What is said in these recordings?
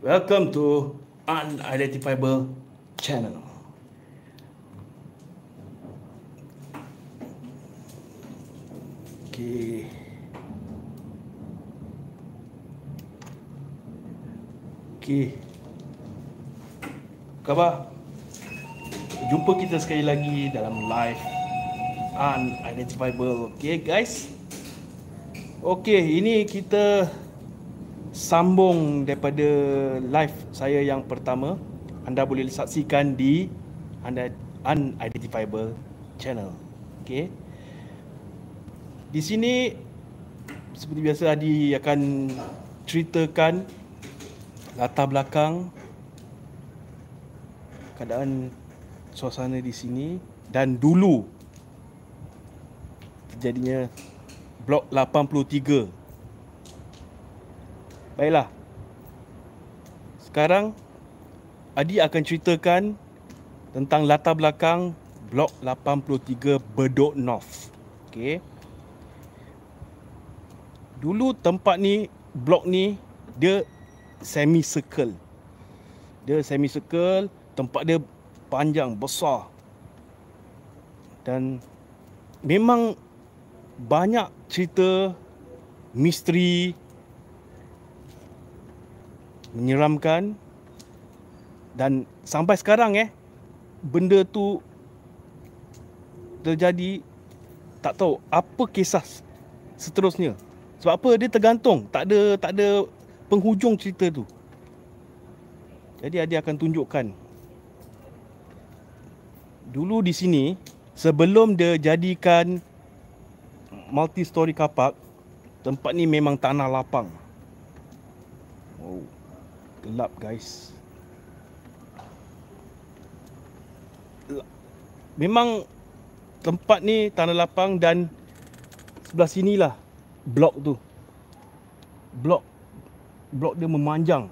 Welcome to Unidentifiable Channel. Okay. Okay. Khabar? Jumpa kita sekali lagi dalam live Unidentifiable. Okay guys. Okay, ini kita sambung daripada live saya yang pertama anda boleh saksikan di anda unidentifiable channel. Okey. Di sini seperti biasa Adi akan ceritakan latar belakang keadaan suasana di sini dan dulu terjadinya blok 83 Baiklah. Sekarang Adi akan ceritakan tentang latar belakang blok 83 Bedok North. Okey. Dulu tempat ni blok ni dia semi circle. Dia semi circle, tempat dia panjang, besar. Dan memang banyak cerita misteri menyeramkan. Dan sampai sekarang eh benda tu terjadi tak tahu apa kisah seterusnya. Sebab apa? Dia tergantung. Tak ada tak ada penghujung cerita tu. Jadi dia akan tunjukkan. Dulu di sini sebelum dia jadikan multi story kapak tempat ni memang tanah lapang. Oh gelap guys. Memang tempat ni tanah lapang dan sebelah sinilah blok tu. Blok blok dia memanjang.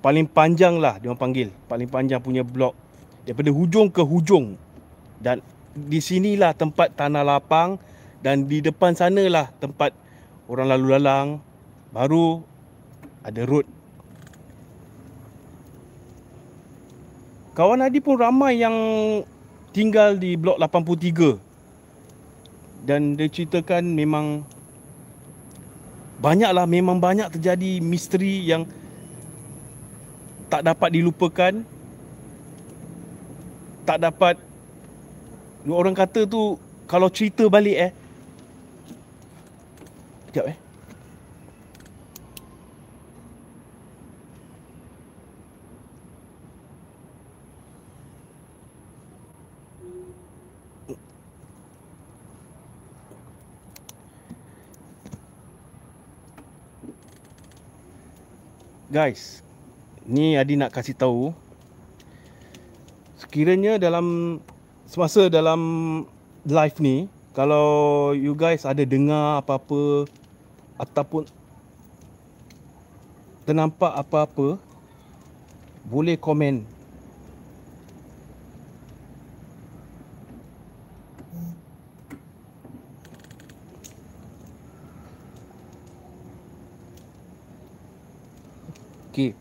Paling panjang lah dia orang panggil. Paling panjang punya blok. Daripada hujung ke hujung. Dan di sinilah tempat tanah lapang. Dan di depan sanalah tempat orang lalu lalang. Baru ada road. Kawan Adi pun ramai yang tinggal di blok 83. Dan dia ceritakan memang banyaklah memang banyak terjadi misteri yang tak dapat dilupakan. Tak dapat orang kata tu kalau cerita balik eh. Sekejap eh. Guys, ni Adi nak kasih tahu sekiranya dalam semasa dalam live ni kalau you guys ada dengar apa-apa ataupun ternampak apa-apa boleh komen Okey.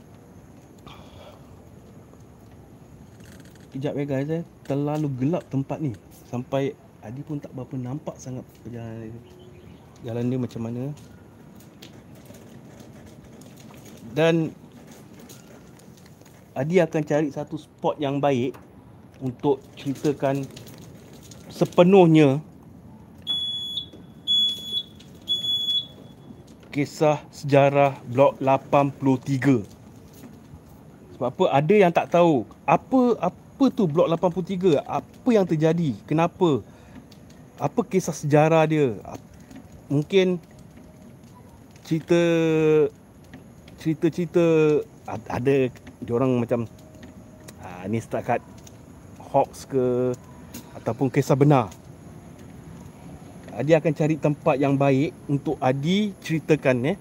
Kejap ya guys eh. Terlalu gelap tempat ni. Sampai Adi pun tak berapa nampak sangat perjalanan jalan dia macam mana. Dan Adi akan cari satu spot yang baik untuk ceritakan sepenuhnya kisah sejarah blok 83. Sebab apa ada yang tak tahu apa apa tu blok 83? Apa yang terjadi? Kenapa? Apa kisah sejarah dia? Mungkin cerita cerita-cerita ada dia orang macam ah ni setakat hoax ke ataupun kisah benar. Adi akan cari tempat yang baik untuk Adi ceritakan eh.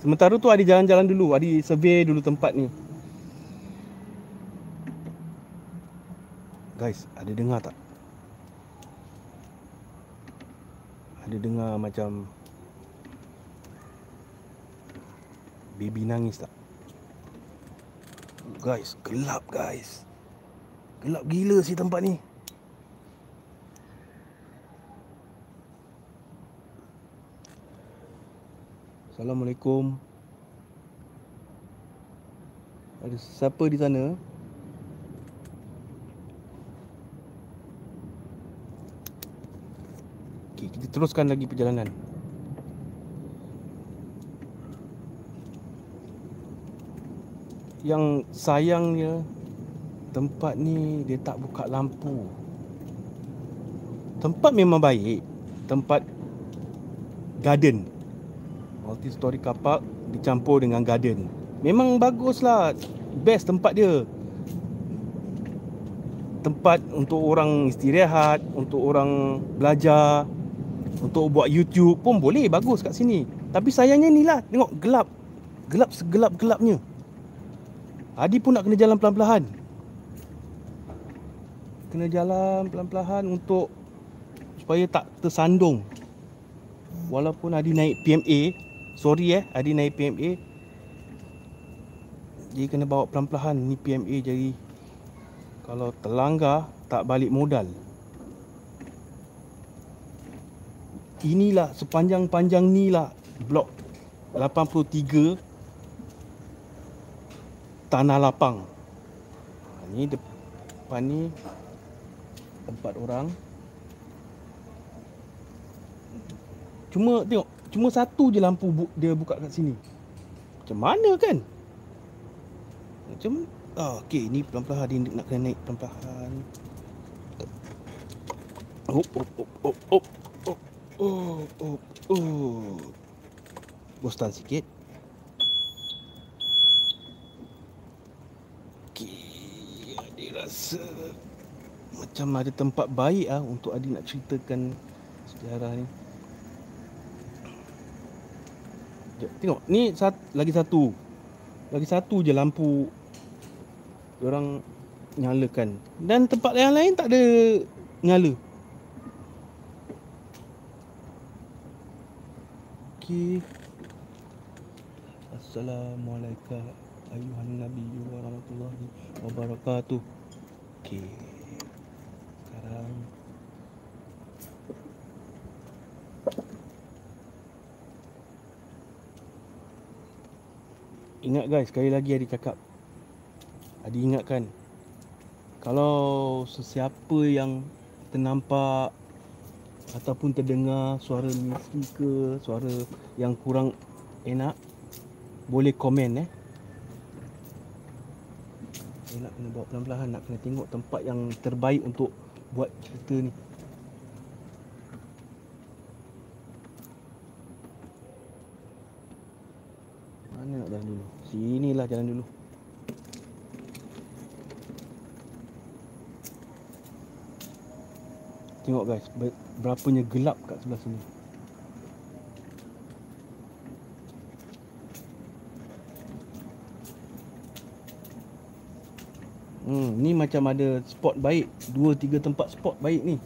Sementara tu Adi jalan-jalan dulu, Adi survey dulu tempat ni. Guys, ada dengar tak? Ada dengar macam Baby nangis tak? Guys, gelap guys. Gelap gila sih tempat ni. Assalamualaikum. Ada siapa di sana? Okey, kita teruskan lagi perjalanan. Yang sayangnya tempat ni dia tak buka lampu. Tempat memang baik. Tempat garden. Multi story car park dicampur dengan garden. Memang baguslah. Best tempat dia. Tempat untuk orang istirahat, untuk orang belajar, untuk buat YouTube pun boleh bagus kat sini. Tapi sayangnya ni lah, tengok gelap. Gelap segelap-gelapnya. Adi pun nak kena jalan pelan-pelan. Kena jalan pelan-pelan untuk supaya tak tersandung. Walaupun Adi naik PMA, sorry eh, Adi naik PMA. Jadi kena bawa pelan-pelan ni PMA jadi kalau terlanggar tak balik modal. Inilah sepanjang-panjang ni lah blok 83 tanah lapang. Ni depan ni empat orang. Cuma tengok, cuma satu je lampu bu- dia buka kat sini. Macam mana kan? Macam ah, okey ni pelan-pelan dia nak kena naik pelan-pelan. Oh, oh, oh, oh, oh, oh, oh, oh, oh. Bostan sikit. rasa macam ada tempat baik ah untuk Adi nak ceritakan sejarah ni. Jom, tengok ni sat, lagi satu. Lagi satu je lampu orang nyalakan dan tempat yang lain tak ada nyala. Okey. Assalamualaikum ayuhan nabi warahmatullahi wabarakatuh. Okey. Sekarang Ingat guys, sekali lagi Adi cakap. Adi ingatkan. Kalau sesiapa yang ternampak Ataupun terdengar suara misi ke Suara yang kurang enak Boleh komen eh. Saya nak kena bawa pelan-pelan nak kena tengok tempat yang terbaik untuk buat cerita ni. Mana nak jalan dulu sinilah jalan dulu tengok guys berapanya gelap kat sebelah sini Hmm, ni macam ada spot baik. Dua tiga tempat spot baik ni.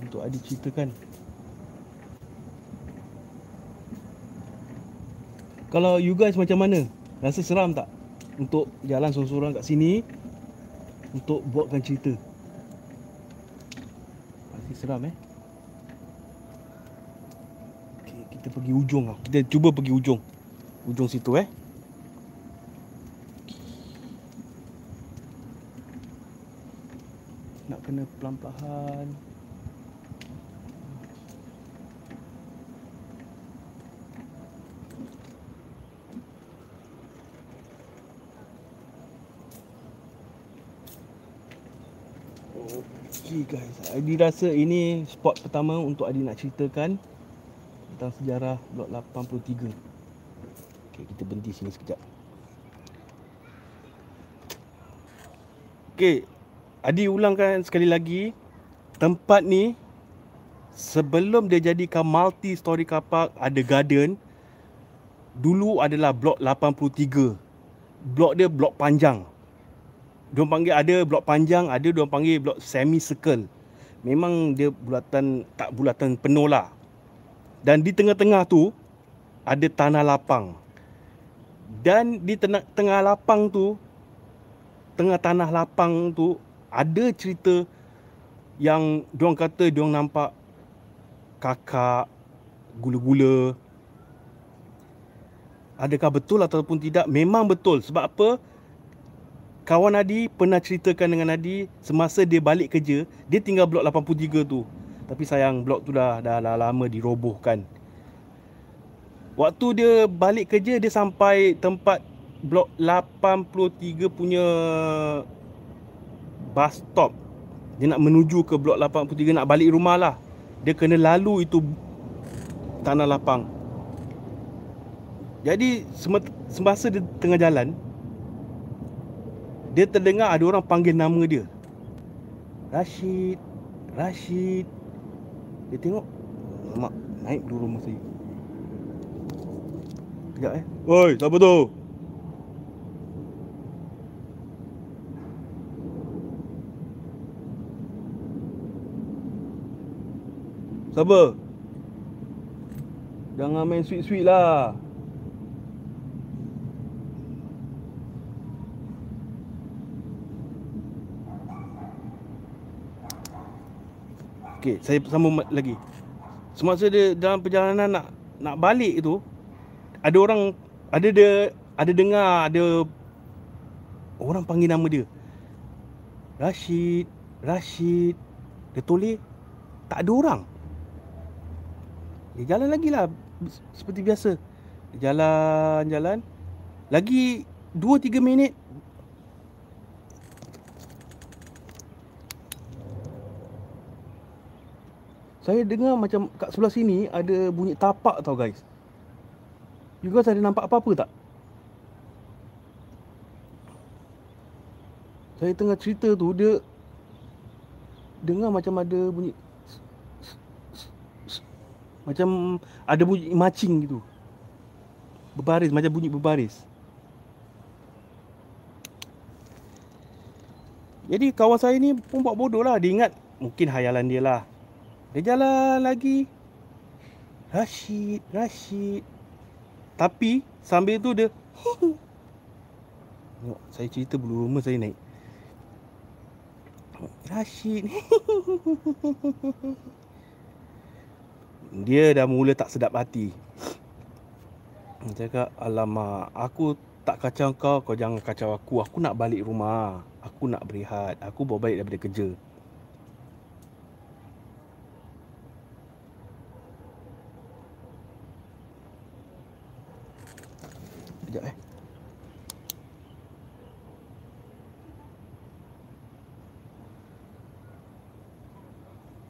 Untuk Adi ceritakan. Kalau you guys macam mana? Rasa seram tak? Untuk jalan sorang-sorang kat sini untuk buatkan cerita. Pasti seram eh. Okay, kita pergi ujung lah. Kita cuba pergi ujung. Ujung situ eh. nak kena pelan-pelan Okay guys, Adi rasa ini spot pertama untuk Adi nak ceritakan tentang sejarah blok 83. Okay, kita berhenti sini sekejap. Okay, Adi ulangkan sekali lagi. Tempat ni Sebelum dia jadikan multi story car park Ada garden. Dulu adalah blok 83 Blok dia blok panjang Diorang panggil ada blok panjang Ada diorang panggil blok semi circle Memang dia bulatan Tak bulatan penuh lah Dan di tengah-tengah tu ada tanah lapang. Dan di tengah, tengah lapang tu, tengah tanah lapang tu, ada cerita yang diorang kata diorang nampak kakak, gula-gula. Adakah betul ataupun tidak? Memang betul. Sebab apa? Kawan Adi pernah ceritakan dengan Adi semasa dia balik kerja, dia tinggal blok 83 tu. Tapi sayang blok tu dah, dah, dah lama dirobohkan. Waktu dia balik kerja dia sampai tempat blok 83 punya bus stop. Dia nak menuju ke blok 83 nak balik rumah lah. Dia kena lalu itu tanah lapang. Jadi semasa dia tengah jalan dia terdengar ada orang panggil nama dia. Rashid, Rashid, dia tengok Mak naik dulu rumah saya. Sekejap eh. Oi siapa tu? Siapa? Jangan main sweet-sweet lah Okey, saya sambung lagi. Semasa dia dalam perjalanan nak nak balik itu ada orang ada dia ada dengar ada orang panggil nama dia. Rashid, Rashid. Dia toleh tak ada orang. Dia jalan lagi lah seperti biasa. Dia jalan, jalan. Lagi 2-3 minit Saya dengar macam kat sebelah sini ada bunyi tapak tau guys. You guys ada nampak apa-apa tak? Saya tengah cerita tu dia dengar macam ada bunyi macam ada bunyi macing gitu. Berbaris macam bunyi berbaris. Jadi kawan saya ni pun buat bodoh lah. Dia ingat mungkin hayalan dia lah. Dia jalan lagi. Rashid Rashid. Tapi Sambil tu dia Tengok Saya cerita bulu rumah saya naik. Rashid. Dia dah mula tak sedap hati. Dia cakap Alamak Aku tak kacau kau. Kau jangan kacau aku. Aku nak balik rumah. Aku nak berehat. Aku bawa balik daripada kerja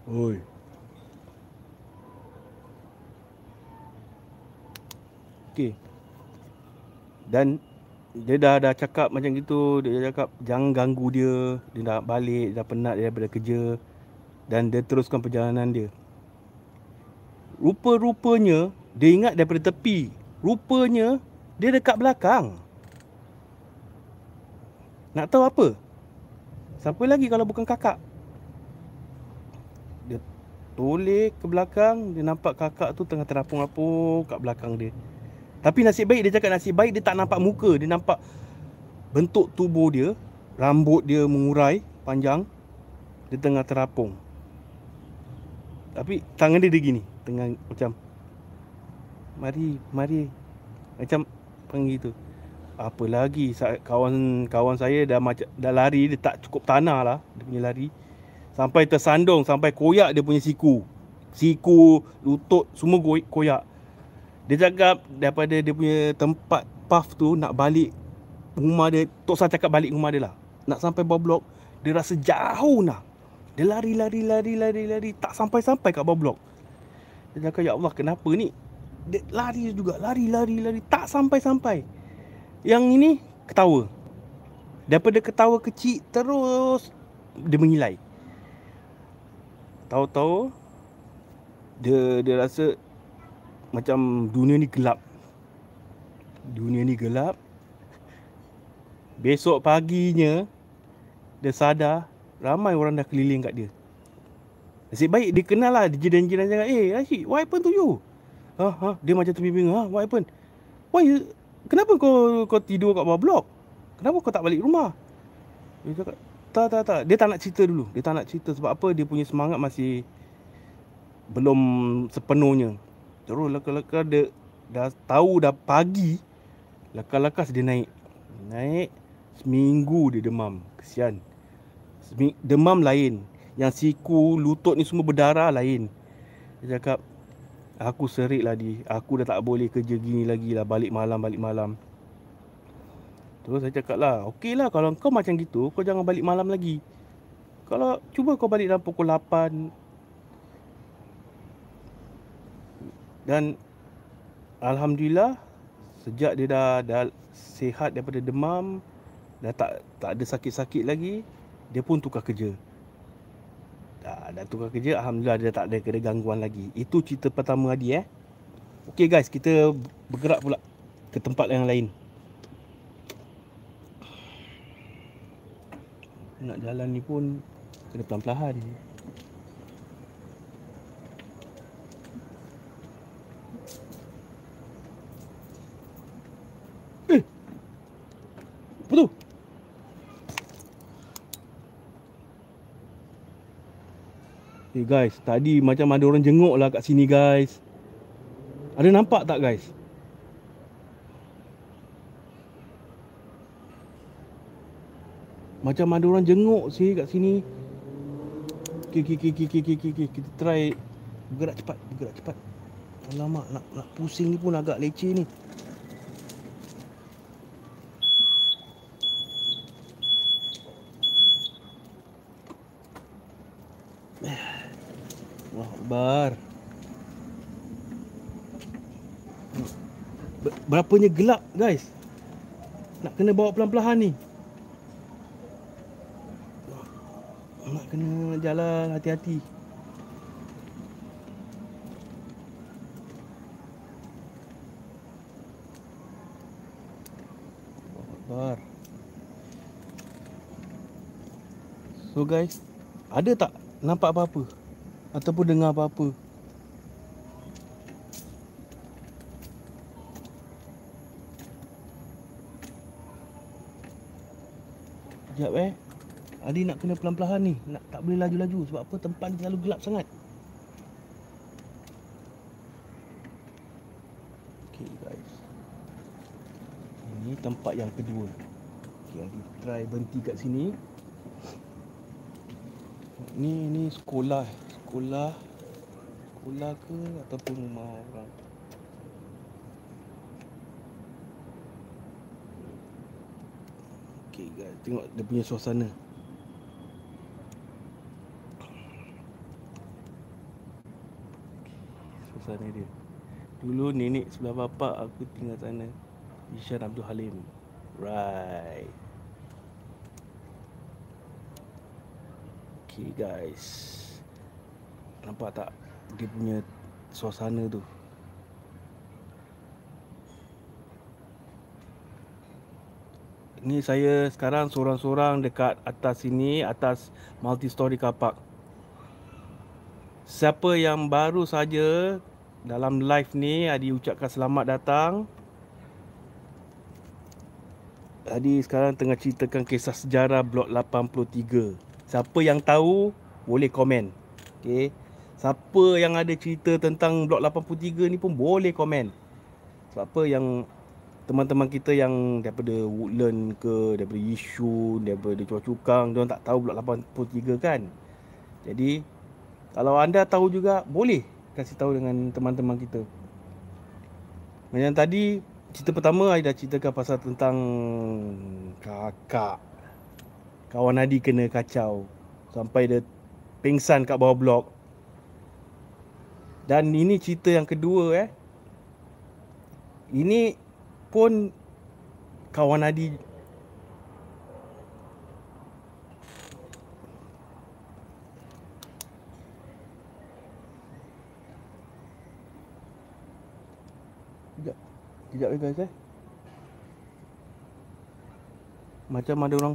Oi. Okey. Dan dia dah dah cakap macam gitu, dia cakap jangan ganggu dia, dia nak balik, dia dah penat dia daripada kerja dan dia teruskan perjalanan dia. Rupa-rupanya dia ingat daripada tepi. Rupanya dia dekat belakang. Nak tahu apa? Siapa lagi kalau bukan kakak? Toleh ke belakang, dia nampak kakak tu tengah terapung-apung kat belakang dia. Tapi nasib baik dia cakap nasib baik dia tak nampak muka, dia nampak bentuk tubuh dia, rambut dia mengurai panjang, dia tengah terapung. Tapi tangan dia dia gini, tengah macam mari, mari. Macam panggil tu apa lagi kawan kawan saya dah macam dah lari dia tak cukup tanah lah dia punya lari sampai tersandung sampai koyak dia punya siku. Siku lutut semua koyak. Dia cakap daripada dia punya tempat path tu nak balik rumah dia tok saya cakap balik rumah dia lah. Nak sampai bawah blok dia rasa jauh nah dia lari lari lari lari lari tak sampai sampai kat bawah blok. Dia cakap ya Allah kenapa ni? Dia lari juga lari lari lari tak sampai sampai yang ini ketawa. Daripada ketawa kecil terus dia mengilai tahu-tahu dia dia rasa macam dunia ni gelap dunia ni gelap besok paginya dia sadar ramai orang dah keliling kat dia Nasib baik dia kenal lah jiran-jiran jangan eh Rashid what happened to you Ha, ha, dia macam terbingung. Ha, what happened? Why you, kenapa kau kau tidur kat bawah blok? Kenapa kau tak balik rumah? Dia cakap, tak, tak, tak. Dia tak nak cerita dulu. Dia tak nak cerita sebab apa? Dia punya semangat masih belum sepenuhnya. Terus leka-leka dia dah tahu dah pagi. Lekas-lekas dia naik. Naik. Seminggu dia demam. Kesian. Demam lain. Yang siku, lutut ni semua berdarah lain. Dia cakap, aku serik lah di. Aku dah tak boleh kerja gini lagi lah. Balik malam, balik malam. Terus saya cakap lah, okey lah kalau kau macam gitu, kau jangan balik malam lagi. Kalau cuba kau balik dalam pukul 8. Dan Alhamdulillah, sejak dia dah, dah sihat daripada demam, dah tak tak ada sakit-sakit lagi, dia pun tukar kerja. Dah, dah tukar kerja, Alhamdulillah dia tak ada kena gangguan lagi. Itu cerita pertama Adi eh. Okey guys, kita bergerak pula ke tempat yang lain. Nak jalan ni pun kena pelan-pelan. Eh. Eh guys, tadi macam ada orang jenguk lah kat sini guys. Ada nampak tak guys? Macam ada orang jenguk sih kat sini. Okey okey okey okey okey okey kita try bergerak cepat, bergerak cepat. Alamak nak nak pusing ni pun agak leceh ni. Wah, bar. Berapanya gelap guys. Nak kena bawa pelan-pelan ni. Nak kena jalan hati-hati. Bar. So guys, ada tak nampak apa-apa? Ataupun dengar apa-apa? Sekejap eh. Adi nak kena pelan-pelan ni. Nak Tak boleh laju-laju Sebab apa? Tempat ni terlalu gelap sangat. Okay guys. Ini tempat yang kedua. Okay Adi try berhenti kat sini. Ni ni sekolah. Sekolah Sekolah ke Ataupun rumah orang? Okay guys. Tengok dia punya suasana sana dia. Dulu nenek sebelah bapa aku tinggal sana. Ishan Abdul Halim. Right. Okay guys. Nampak tak Dia punya suasana tu? Ni saya sekarang seorang-seorang dekat atas sini Atas multi-story car park Siapa yang baru saja dalam live ni Adi ucapkan selamat datang. Adi sekarang tengah ceritakan kisah sejarah blok 83 Siapa yang tahu boleh komen. Okay. Siapa yang ada cerita tentang blok 83 ni pun boleh komen. Sebab apa yang teman-teman kita yang daripada Woodland ke Daripada Yishun, daripada Chua Cukang Diorang tak tahu blok 83 kan? Jadi kalau anda tahu juga boleh kasih tahu dengan teman-teman kita. Yang tadi cerita pertama saya dah ceritakan pasal tentang kakak kawan Adi kena kacau sampai dia pingsan kat bawah blok. Dan ini cerita yang kedua eh. Ini pun kawan Adi Sekejap lagi, guys eh Macam ada orang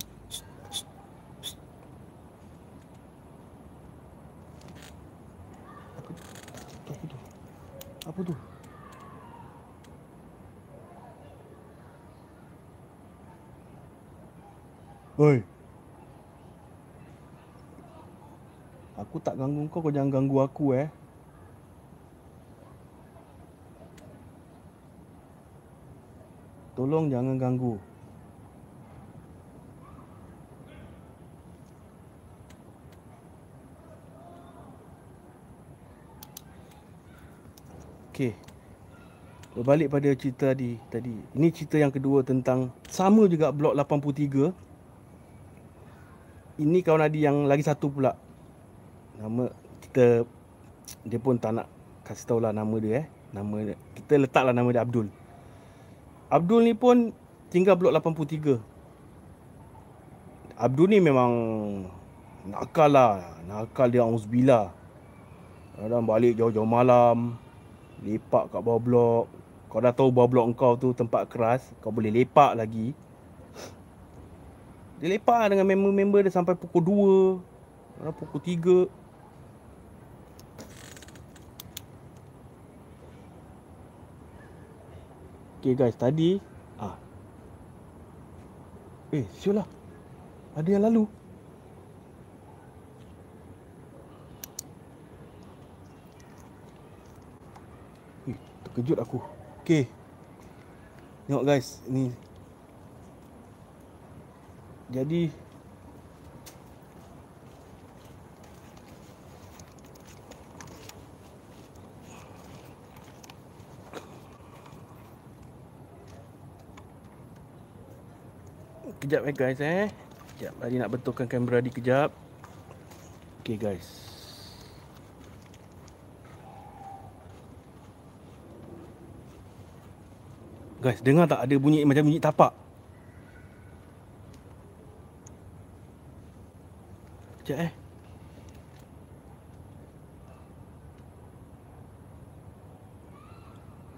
Apa tu? Apa tu? Oi. Aku tak ganggu kau, kau jangan ganggu aku eh. Tolong jangan ganggu. Okey. Berbalik pada cerita tadi, tadi. Ini cerita yang kedua tentang sama juga blok 83. Ini kawan Adi yang lagi satu pula. Nama kita dia pun tak nak kasih tahu lah nama dia eh. Nama. Kita letaklah nama dia Abdul. Abdul ni pun tinggal blok 83. Abdul ni memang nakal lah. Nakal dia Uzbillah. Kadang balik jauh-jauh malam. Lepak kat bawah blok Kau dah tahu bawah blok kau tu tempat keras Kau boleh lepak lagi Dia lepak dengan member-member dia sampai pukul 2 Kadang pukul 3 Okay guys, tadi ah. Eh, siul lah Ada yang lalu terkejut aku. Okey. Tengok guys, ni. Jadi Kejap eh guys eh. Kejap, tadi nak betulkan kamera di kejap. Okay guys. Guys, dengar tak ada bunyi macam bunyi tapak? Sekejap eh.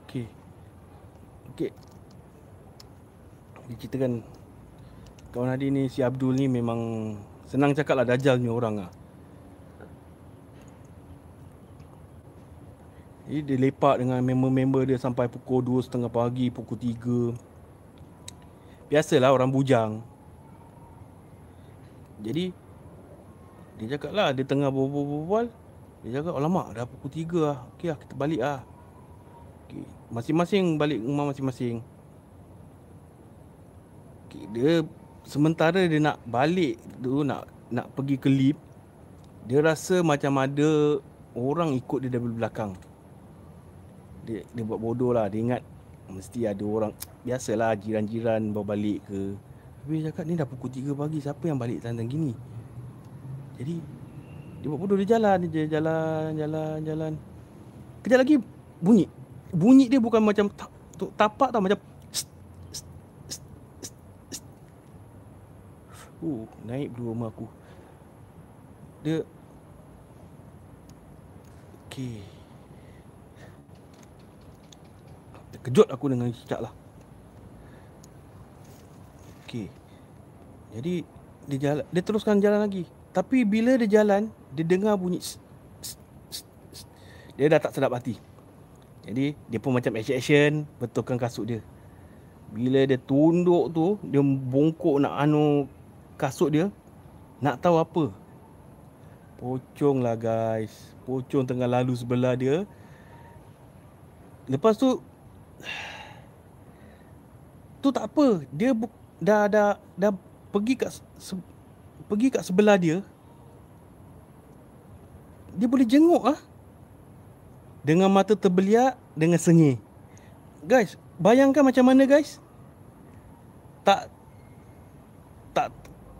Okey. Okey. Diceritakan kawan Hadi ni si Abdul ni memang senang cakap lah dajal ni orang lah. Jadi dia lepak dengan member-member dia sampai pukul 2.30 pagi, pukul 3. Biasalah orang bujang. Jadi dia cakap lah dia tengah berbual-bual. Dia cakap, alamak dah pukul 3 lah. Okey lah kita balik lah. Okay. Masing-masing balik rumah masing-masing. Okay. Dia sementara dia nak balik tu nak nak pergi ke lift. Dia rasa macam ada orang ikut dia dari belakang. Dia, dia buat bodoh lah. Dia ingat Mesti ada orang Biasalah jiran-jiran Bawa balik ke. Tapi dia cakap ni dah pukul 3 pagi Siapa yang balik tanda gini? Jadi Dia buat bodoh. Dia jalan Dia jalan Jalan Jalan. Kejap lagi Bunyi. Bunyi dia bukan macam Tapak tau. Macam Uh, naik dua rumah aku. Dia Okay. Terkejut aku dengan cicak lah. Okay Jadi dia, jalan, dia teruskan jalan lagi. Tapi bila dia jalan Dia dengar bunyi Dia dah tak sedap hati. Jadi dia pun macam action-action Betulkan kasut dia. Bila dia tunduk tu Dia bongkok nak anu kasut dia Nak tahu apa? Pocong lah guys. Pocong tengah lalu sebelah dia. Lepas tu tu tak apa. Dia bu- dah dah dah pergi kat se- pergi kat sebelah dia. Dia boleh jenguk ah. Dengan mata terbeliak dengan sengih. Guys bayangkan macam mana guys? Tak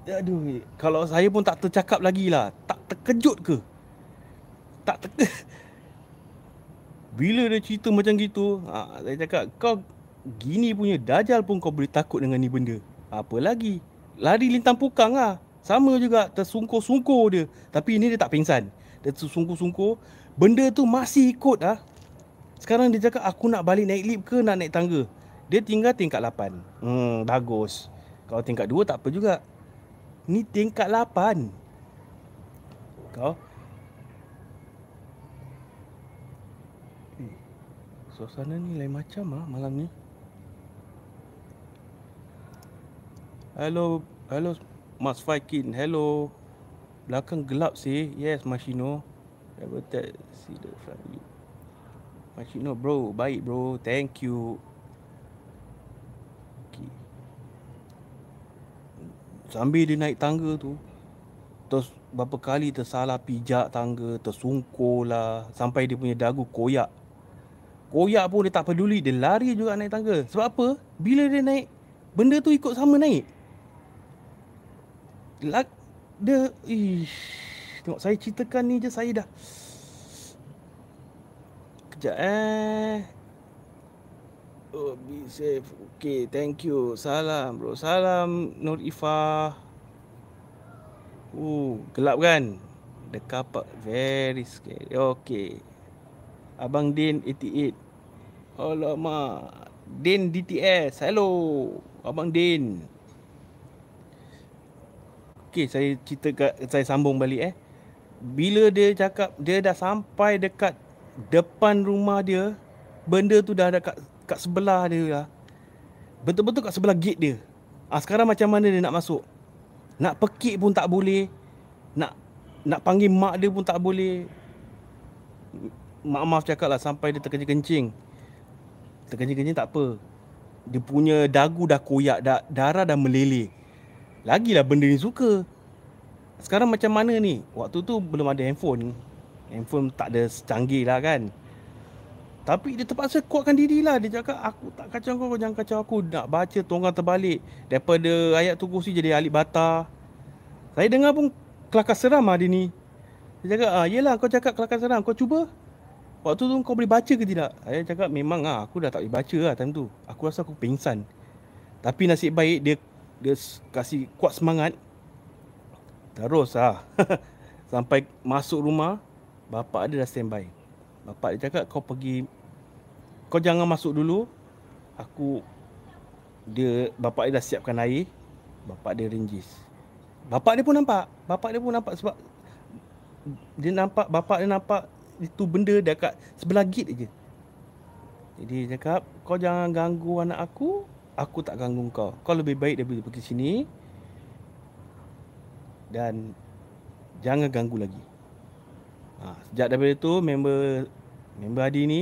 aduh. Kalau saya pun tak tercakap lagi lah tak terkejut ke? Tak ter Bila dia cerita macam gitu ha, Saya cakap kau Gini punya dajal pun kau boleh takut dengan ni benda. Apa lagi? Lari lintang pukang lah. Sama juga tersungkur-sungkur dia. Tapi ini dia tak pingsan. Dia tersungkur-sungkur. Benda tu masih ikut ah. Sekarang dia cakap aku nak balik naik lift ke nak naik tangga? Dia tinggal tingkat 8 Hmm bagus. Kalau tingkat 2 tak apa juga Ni tingkat 8 Kau Suasana ni lain macam ah malam ni. Hello, hello. Mas Faikin. Hello. Belakang gelap sih. Yes, Mashino. Never see the front view. Mashino bro, baik bro. Thank you. Sambil dia naik tangga tu, terus berapa kali tersalah pijak tangga, tersungkur lah. Sampai dia punya dagu koyak. Koyak pun dia tak peduli. Dia lari juga naik tangga. Sebab apa? Bila dia naik, benda tu ikut sama naik. Lag, dia, ish, tengok saya ceritakan ni je saya dah. Kejap eh. Oh, be safe. Okay, thank you. Salam bro. Salam Nur Ifah. Uh, gelap kan? The car park very scary. Okay. Abang Din 88. Alamak. Din DTS. Hello. Abang Din. Okay, saya cerita kat, saya sambung balik eh. Bila dia cakap dia dah sampai dekat depan rumah dia, benda tu dah dekat kat sebelah dia lah. Betul-betul kat sebelah gate dia. Ah sekarang macam mana dia nak masuk? Nak pekik pun tak boleh. Nak nak panggil mak dia pun tak boleh. Mak maaf cakap lah sampai dia terkencing-kencing. Terkencing-kencing tak apa. Dia punya dagu dah koyak, dah, darah dah meleleh. Lagilah benda ni suka. Sekarang macam mana ni? Waktu tu belum ada handphone. Handphone tak ada secanggih lah kan. Tapi dia terpaksa kuatkan diri lah. Dia cakap aku tak kacau kau, kau jangan kacau aku. Nak baca tonggang terbalik. Daripada ayat tu kursi jadi alik bata. Saya dengar pun kelakar seram lah dia ni. Dia cakap, ah, yelah kau cakap kelakar seram. Kau cuba. Waktu tu kau boleh baca ke tidak? Saya cakap memang ah aku dah tak boleh baca lah time tu. Aku rasa aku pingsan. Tapi nasib baik dia dia kasih kuat semangat terus lah sampai masuk rumah bapak dia dah standby bapak dia cakap kau pergi kau jangan masuk dulu aku dia bapak dia dah siapkan air bapak dia rinjis bapak dia pun nampak bapak dia pun nampak sebab dia nampak bapak dia nampak itu benda dekat sebelah gate je jadi dia cakap kau jangan ganggu anak aku aku tak ganggu kau. Kau lebih baik daripada pergi sini. Dan jangan ganggu lagi. Ha, sejak daripada tu member member Adi ni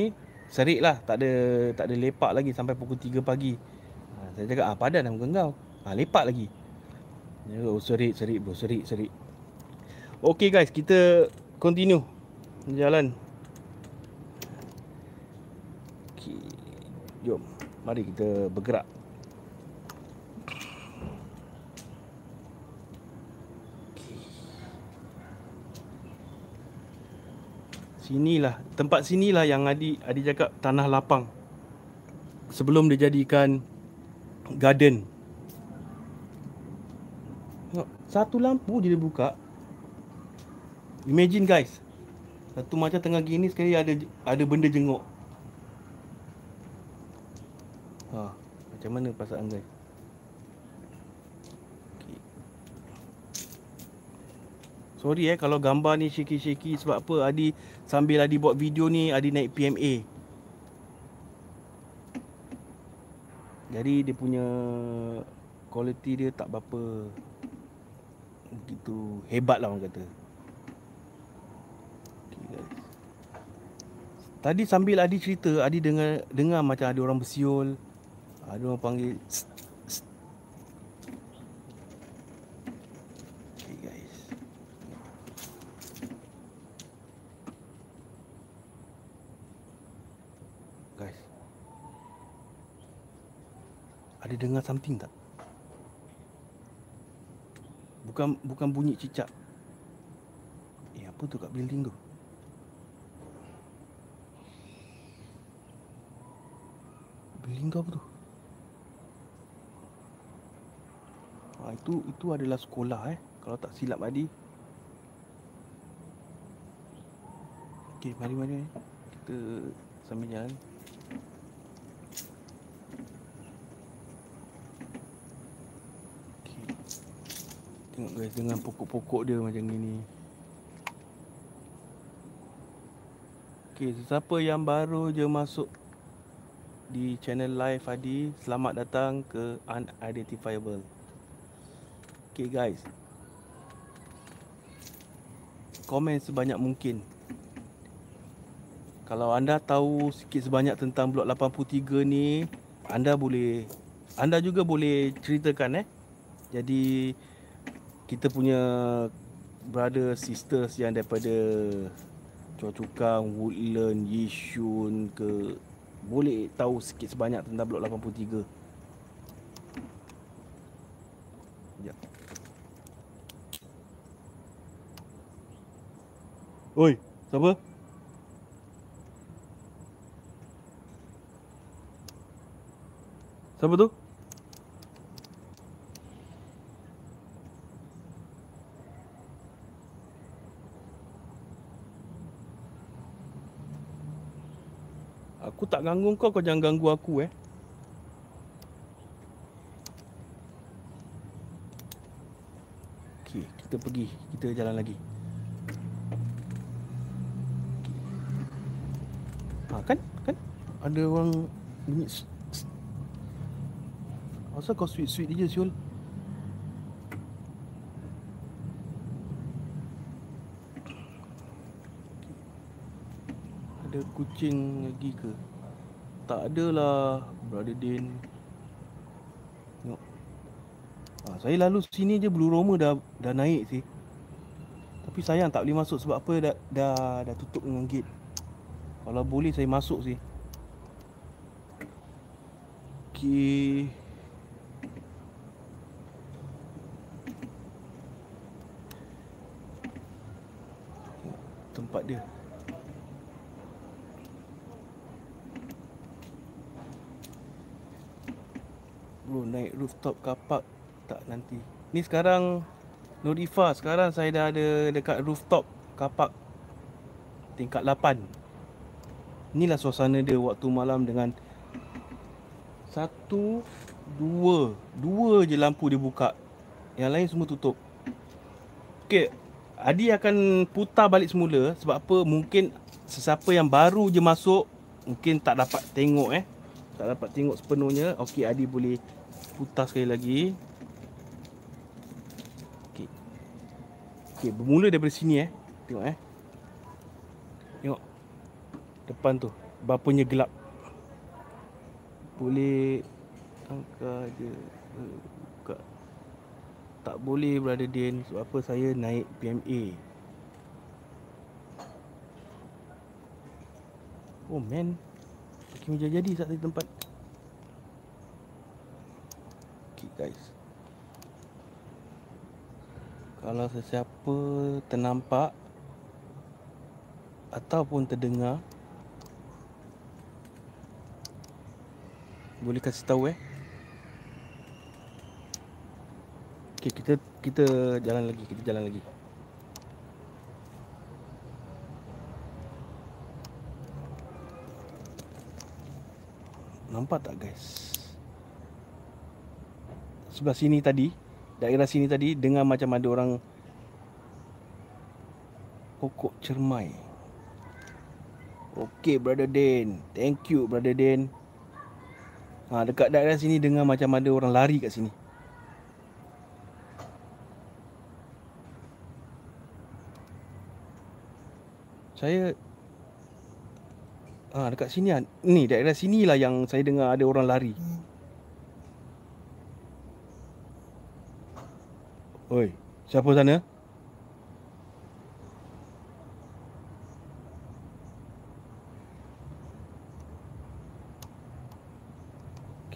serik lah. Tak ada, tak ada lepak lagi sampai pukul 3 pagi. Ha, saya cakap, ah, padan muka kau. Ha, lepak lagi. Ya, oh, serik, serik bro. Serik, serik. Okay guys, kita continue. Jalan. Okay. Jom. Mari kita bergerak. Sinilah tempat sinilah yang Adi Adi cakap tanah lapang. Sebelum dijadikan garden. Satu lampu dia buka. Imagine guys. Satu macam tengah gini sekali ada ada benda jenguk. Ha, macam mana perasaan guys? Sorry eh kalau gambar ni shaky-shaky sebab apa Adi sambil Adi buat video ni Adi naik PMA. Jadi dia punya quality dia tak berapa begitu hebat lah orang kata. Okay, Tadi sambil Adi cerita Adi dengar dengar macam ada orang bersiul. Ada orang panggil Ada dengar something tak? Bukan bukan bunyi cicak. Eh apa tu kat building tu? Building kau apa tu? Ha, itu itu adalah sekolah eh. Kalau tak silap tadi. Okey, mari mari. Kita sambil jalan. Tengok guys dengan pokok-pokok dia macam ni. Okay, siapa yang baru je masuk di channel live Adi, selamat datang ke Unidentifiable. Okay guys Komen sebanyak mungkin Kalau anda tahu sikit sebanyak tentang blok 83 ni Anda boleh Anda juga boleh ceritakan eh Jadi Kita punya Brother sisters yang daripada Chua Chukang, Woodland, Yishun ke Boleh tahu sikit sebanyak tentang blok 83 Oi, siapa? Siapa tu? Aku tak ganggu kau, kau jangan ganggu aku eh. Okey, kita pergi. Kita jalan lagi. kan kan ada orang bunyi Asal kau sweet-sweet je Syul Ada kucing lagi ke Tak ada lah Brother Din Tengok ha, Saya lalu sini je Blue Roma dah, dah naik sih Tapi sayang tak boleh masuk sebab apa dah, dah, dah tutup dengan gate kalau boleh saya masuk sih. Okey. Tempat dia. Bro, naik rooftop kapak tak nanti. Ni sekarang Nurifa, sekarang saya dah ada dekat rooftop kapak tingkat 8. Inilah suasana dia waktu malam dengan satu, dua, dua je lampu dia buka. Yang lain semua tutup. Okey, Adi akan putar balik semula sebab apa? Mungkin sesiapa yang baru je masuk mungkin tak dapat tengok eh. Tak dapat tengok sepenuhnya. Okey, Adi boleh putar sekali lagi. Okey. Okey, bermula daripada sini eh. Tengok eh. Tengok depan tu bapanya gelap boleh angka je buka tak boleh brother Din sebab apa saya naik PMA oh man meja jadi satu tempat okay guys. Kalau sesiapa ternampak ataupun terdengar Boleh kasih tahu eh? Okay kita kita jalan lagi Kita jalan lagi. Nampak tak guys Sebelah sini tadi Daerah sini tadi Dengar macam ada orang Pokok cermai Okay brother Dan Thank you brother Dan Ha, dekat daerah sini dengar macam ada orang lari kat sini. Saya ha, dekat sini ni daerah sinilah yang saya dengar ada orang lari. Oi, siapa sana?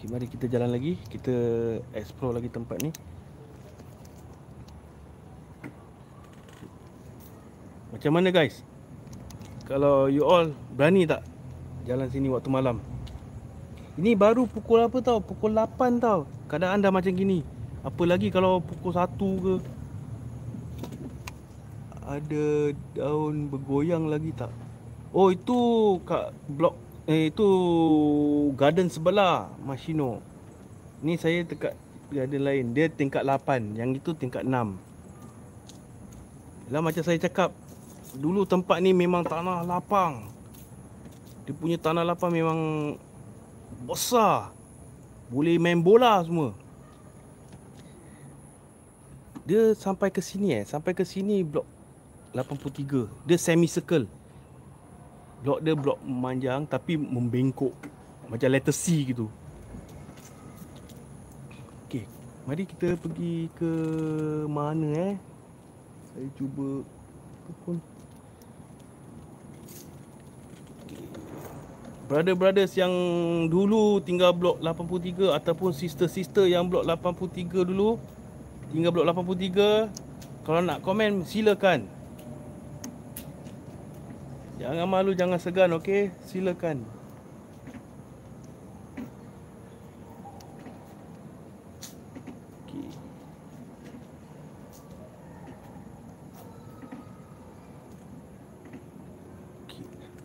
mari kita jalan lagi. Kita explore lagi tempat ni. Macam mana guys? Kalau you all berani tak jalan sini waktu malam? Ini baru pukul apa tau? Pukul 8 tau. Keadaan dah macam gini apa lagi kalau pukul 1 ke ada daun bergoyang lagi tak oh itu kat blok Eh itu garden sebelah Mashino. Ni saya dekat garden lain. Dia tingkat 8, yang itu tingkat 6. Lah macam saya cakap, dulu tempat ni memang tanah lapang. Dia punya tanah lapang memang besar. Boleh main bola semua. Dia sampai ke sini eh. Sampai ke sini blok 83. Dia semi circle. Blok dia blok memanjang tapi membengkok. Macam letter C gitu. Okey, mari kita pergi ke mana eh? Saya cuba pun Brother-brothers yang dulu tinggal blok 83 ataupun sister-sister yang blok 83 dulu tinggal blok 83 kalau nak komen silakan. Jangan malu jangan segan okey silakan.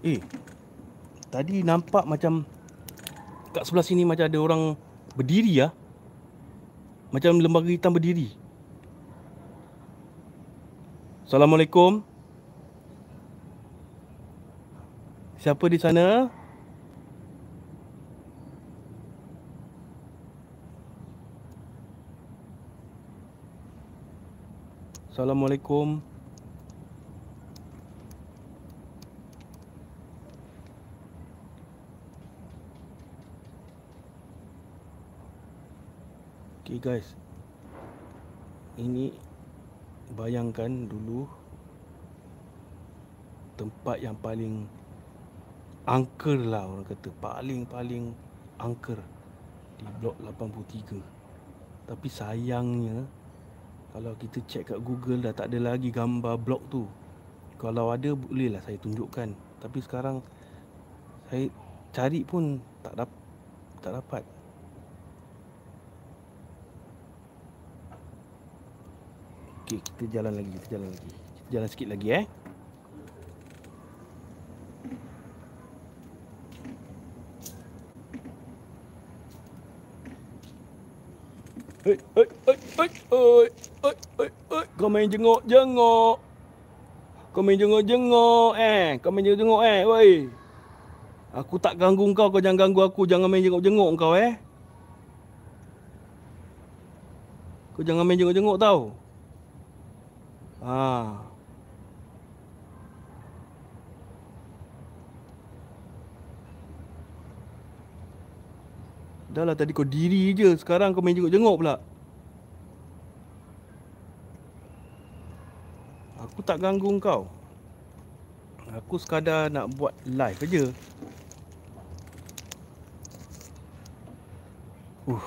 Eh, Tadi nampak macam kat sebelah sini macam ada orang berdiri ya. Macam lembaga hitam berdiri. Assalamualaikum. Siapa di sana? Assalamualaikum. Okay guys. Ini Bayangkan dulu Tempat yang paling Angker lah orang kata. Paling-paling Angker Di blok 83 Tapi sayangnya Kalau kita check kat google Dah tak ada lagi gambar blok tu. Kalau ada boleh lah saya tunjukkan. Tapi sekarang Saya cari pun Tak dapat Tak dapat Okey, kita jalan lagi, kita jalan lagi. Jalan sikit lagi eh. Hei, hei, hei, hei, hei, hei, hei, hei. Kau main jenguk-jenguk. Kau main jenguk-jenguk eh. Kau main jenguk-jenguk eh, woi. Aku tak ganggu kau, kau jangan ganggu aku. Jangan main jenguk-jenguk kau eh. Kau jangan main jenguk-jenguk tau. Ha. Dah lah tadi kau diri je Sekarang kau main jenguk-jenguk pula Aku tak ganggu kau Aku sekadar nak buat live aja. Uh.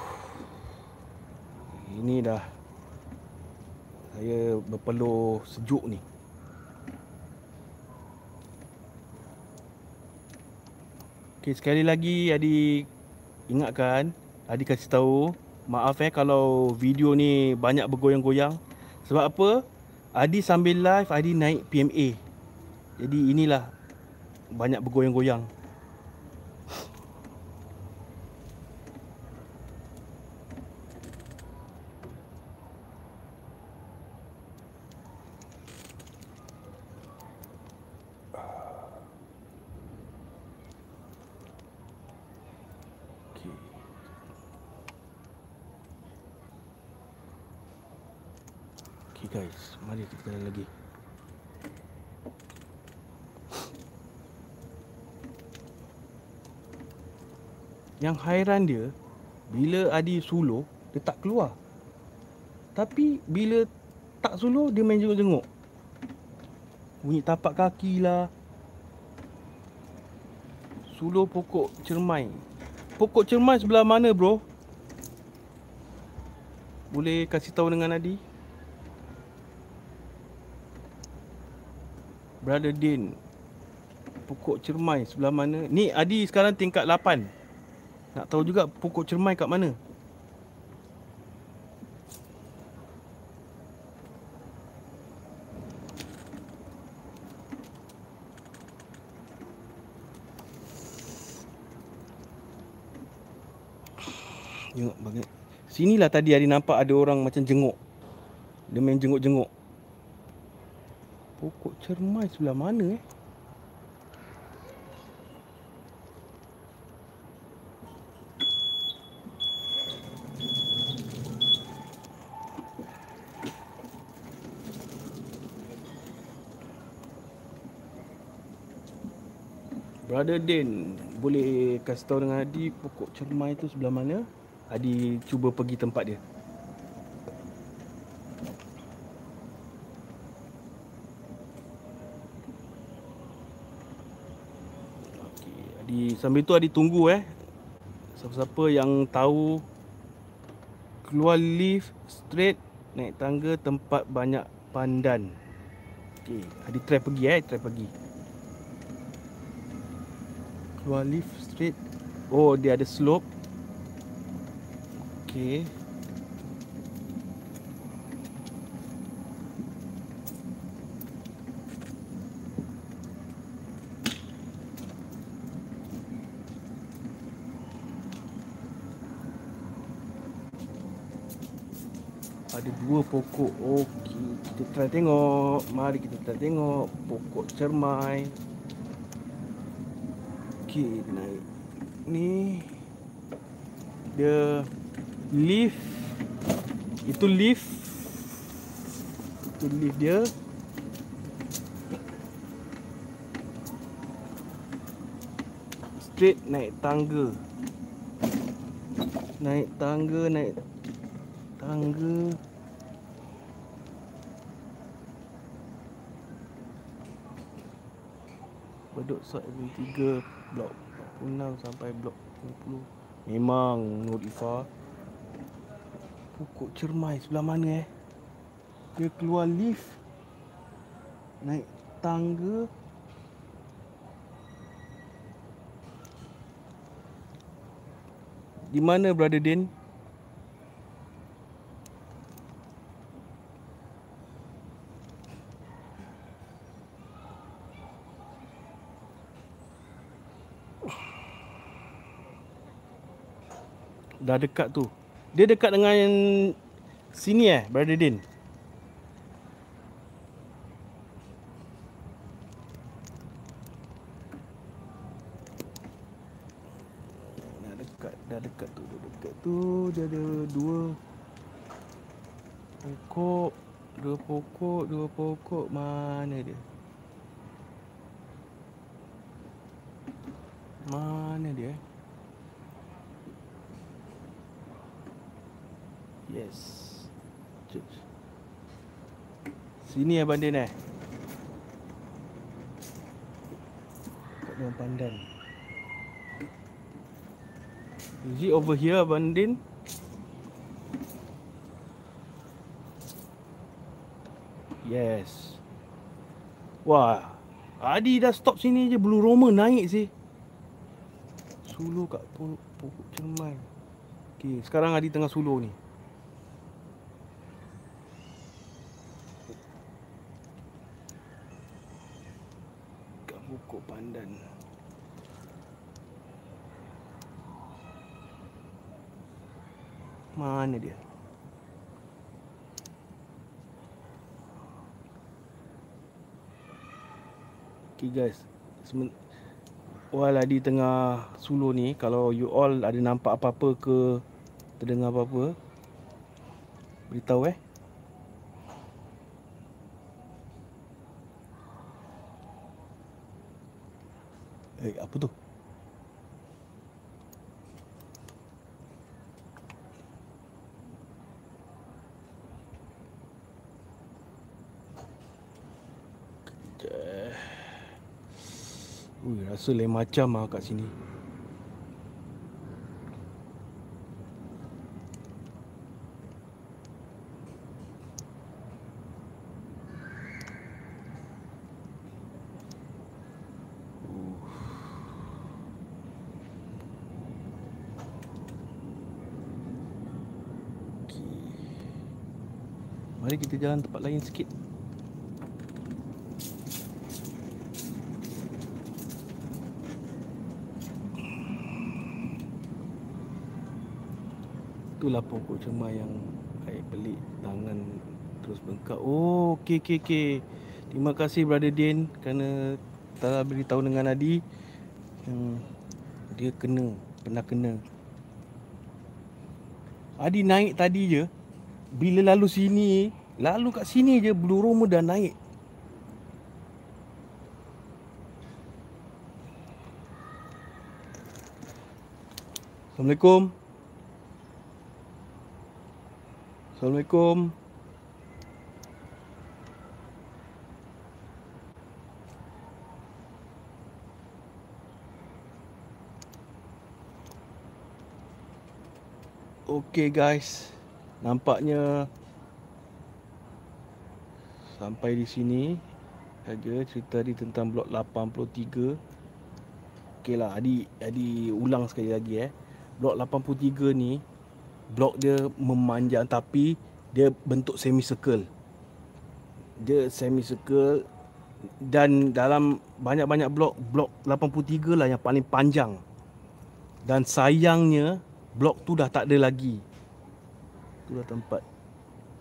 Ini dah saya berpeluh sejuk ni. Okay, sekali lagi Adi ingatkan Adi kasih tahu Maaf eh kalau video ni banyak bergoyang-goyang. Sebab apa? Adi sambil live Adi naik PMA Jadi inilah Banyak bergoyang-goyang Okay guys, mari kita jalan lagi. Yang hairan dia bila Adi suluh dia tak keluar. Tapi bila tak suluh dia main jenguk-jenguk. Bunyi tapak kaki lah. Suluh pokok cermai. Pokok cermai sebelah mana bro? Boleh kasih tahu dengan Adi? Brother Din Pokok cermai sebelah mana Ni Adi sekarang tingkat 8 Nak tahu juga pokok cermai kat mana? Tengok bagi Sinilah tadi Adi nampak ada orang macam jenguk. Dia main jenguk-jenguk. Pokok cermai sebelah mana eh? Brother Din Boleh kasih tahu dengan Adi Pokok cermai tu sebelah mana? Adi cuba pergi tempat dia. Okay. Adi Sambil tu Adi tunggu eh. Siapa-siapa yang tahu Keluar lift Straight Naik tangga tempat banyak pandan. Okay Adi try pergi eh Try pergi keluar lift straight. Oh dia ada slope. Okey ada dua pokok. Okey kita try tengok. Mari kita try tengok. Pokok cermai Okey, naik. Ni dia lift. Itu lift. Itu lift dia. Straight naik tangga. Naik tangga, naik tangga. Bedok Sot Avenue 3 blok 46 sampai blok 50 memang Nur Ifa. Pokok cermai sebelah mana eh? Dia keluar lift. Naik tangga. Di mana brother Din dah dekat tu. Dia dekat dengan sini eh, Brother Din. Dah dekat, dah dekat tu, dah dekat tu. Dia ada dua pokok, dua pokok, dua pokok. Mana dia? Mana dia? Yes. Sini Abang Din eh. Kat dalam pandan. Is it over here Abang Din? Yes. Wah. Adi dah stop sini je. Blue Roma naik sih. Sulu kat pokok cermai. Okay, sekarang Adi tengah sulu ni. pokok pandan Mana dia? Okay guys While di tengah suluh ni Kalau you all ada nampak apa-apa ke Terdengar apa-apa Beritahu eh Eh, apa tu? Ui, rasa lain macam ah kat sini. Mari kita jalan tempat lain sikit. itulah pokok cemai yang Saya beli tangan terus bengkak. Oh, okey, okey, okey Terima kasih Brother Din Kerana telah beritahu dengan Adi. Hmm, Dia kena, pernah kena. Adi naik tadi je. Bila lalu sini Lalu kat sini je, Blue Roma dah naik. Assalamualaikum. Assalamualaikum. Okay guys, nampaknya sampai di sini saja cerita di tentang blok 83. Okeylah, Adi Adi ulang sekali lagi eh. Blok 83 ni blok dia memanjang tapi dia bentuk semi circle. Dia semi circle dan dalam banyak-banyak blok blok 83 lah yang paling panjang. Dan sayangnya blok tu dah tak ada lagi. Tu dah tempat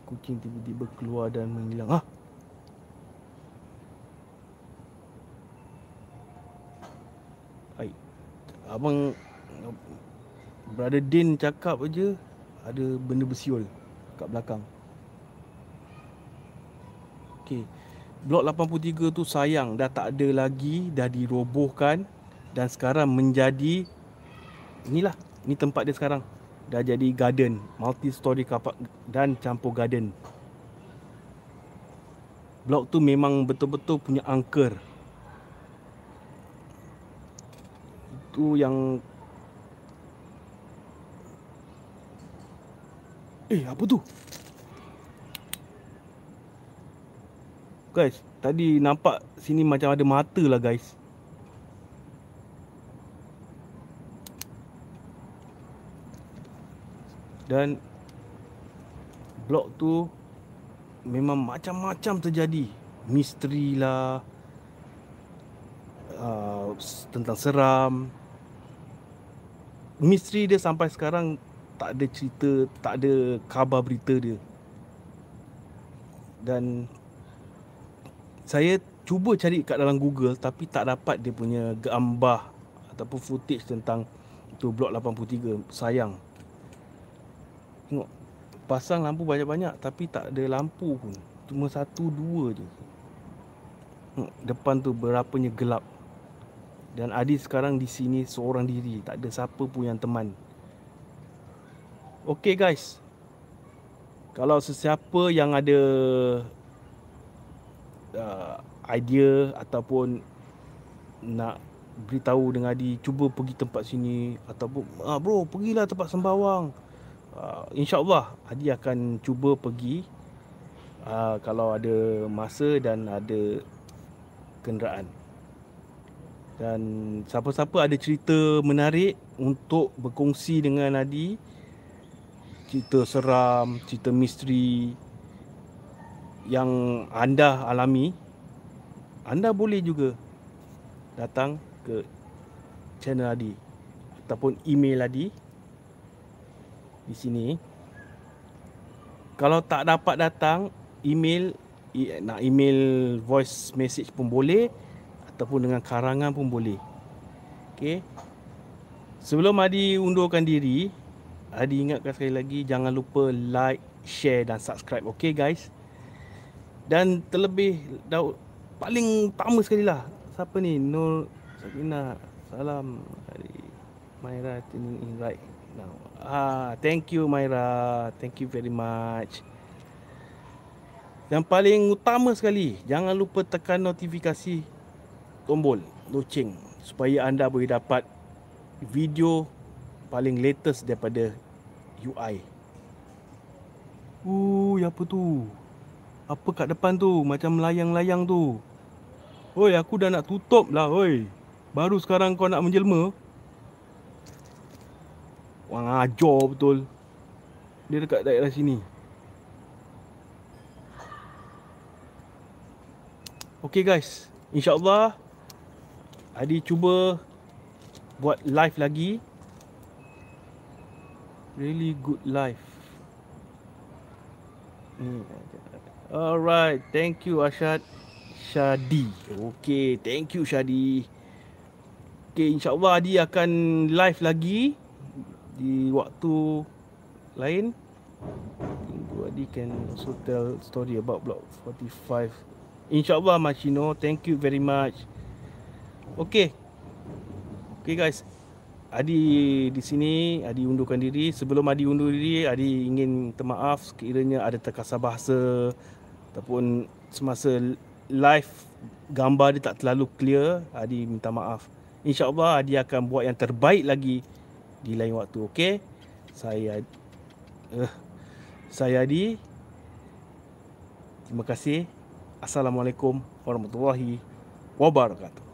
kucing tiba-tiba keluar dan menghilang. Ha? Abang Brother Din cakap aja ada benda bersiul kat belakang. Okey. Blok 83 tu sayang dah tak ada lagi, dah dirobohkan dan sekarang menjadi inilah ni tempat dia sekarang dah jadi garden multi story car park dan campur garden blok tu memang betul-betul punya angker itu yang eh apa tu? Guys tadi nampak sini macam ada mata lah guys. Dan blok tu memang macam-macam terjadi. Misteri lah uh, tentang seram. Misteri dia sampai sekarang tak ada cerita tak ada khabar berita dia. Dan saya cuba cari kat dalam Google tapi tak dapat dia punya gambar ataupun footage tentang tu blok 83 sayang. Tengok Pasang lampu banyak-banyak Tapi tak ada lampu pun. Cuma satu dua je. Tengok Depan tu berapanya gelap. Dan Adi sekarang di sini Seorang diri Tak ada siapa pun yang teman Okay guys. Kalau sesiapa yang ada uh, Idea Ataupun Nak beritahu dengan Adi Cuba pergi tempat sini Ataupun ah, Bro pergilah tempat sembawang. Uh, InsyaAllah Adi akan cuba pergi uh, Kalau ada masa dan ada kenderaan. Dan siapa-siapa ada cerita menarik Untuk berkongsi dengan Adi Cerita seram, cerita misteri Yang anda alami Anda boleh juga datang ke channel Adi Ataupun email Adi di sini. Kalau tak dapat datang email nak email voice message pun boleh ataupun dengan karangan pun boleh. Okey. Sebelum Adi undurkan diri Adi ingatkan sekali lagi jangan lupa like share dan subscribe okey guys dan terlebih dah, paling utama sekali lah siapa ni Nur Sabina salam dari Maira tuning in right now. Ah, thank you Myra. Thank you very much. Yang paling utama sekali, jangan lupa tekan notifikasi tombol loceng supaya anda boleh dapat video paling latest daripada UI. Uh, apa tu? Apa kat depan tu? Macam layang-layang tu. Oi, aku dah nak tutup lah, oi. Baru sekarang kau nak menjelma. Orang ajar betul Dia dekat daerah sini Okay guys InsyaAllah Adi cuba Buat live lagi Really good live hmm. Alright Thank you Ashad. Shadi. Okay Thank you Shadi. Okay insyaAllah Adi akan live lagi di waktu lain. Minggu Adi can also tell story about block 45 InsyaAllah Machino Thank you very much. Okay. Okay guys Adi di sini Adi undurkan diri. Sebelum Adi undur diri Adi ingin maaf sekiranya ada terkasar bahasa ataupun semasa live gambar dia tak terlalu clear Adi minta maaf. InsyaAllah Adi akan buat yang terbaik lagi di lain waktu okey? Saya uh, saya Adi. Terima kasih. Assalamualaikum warahmatullahi wabarakatuh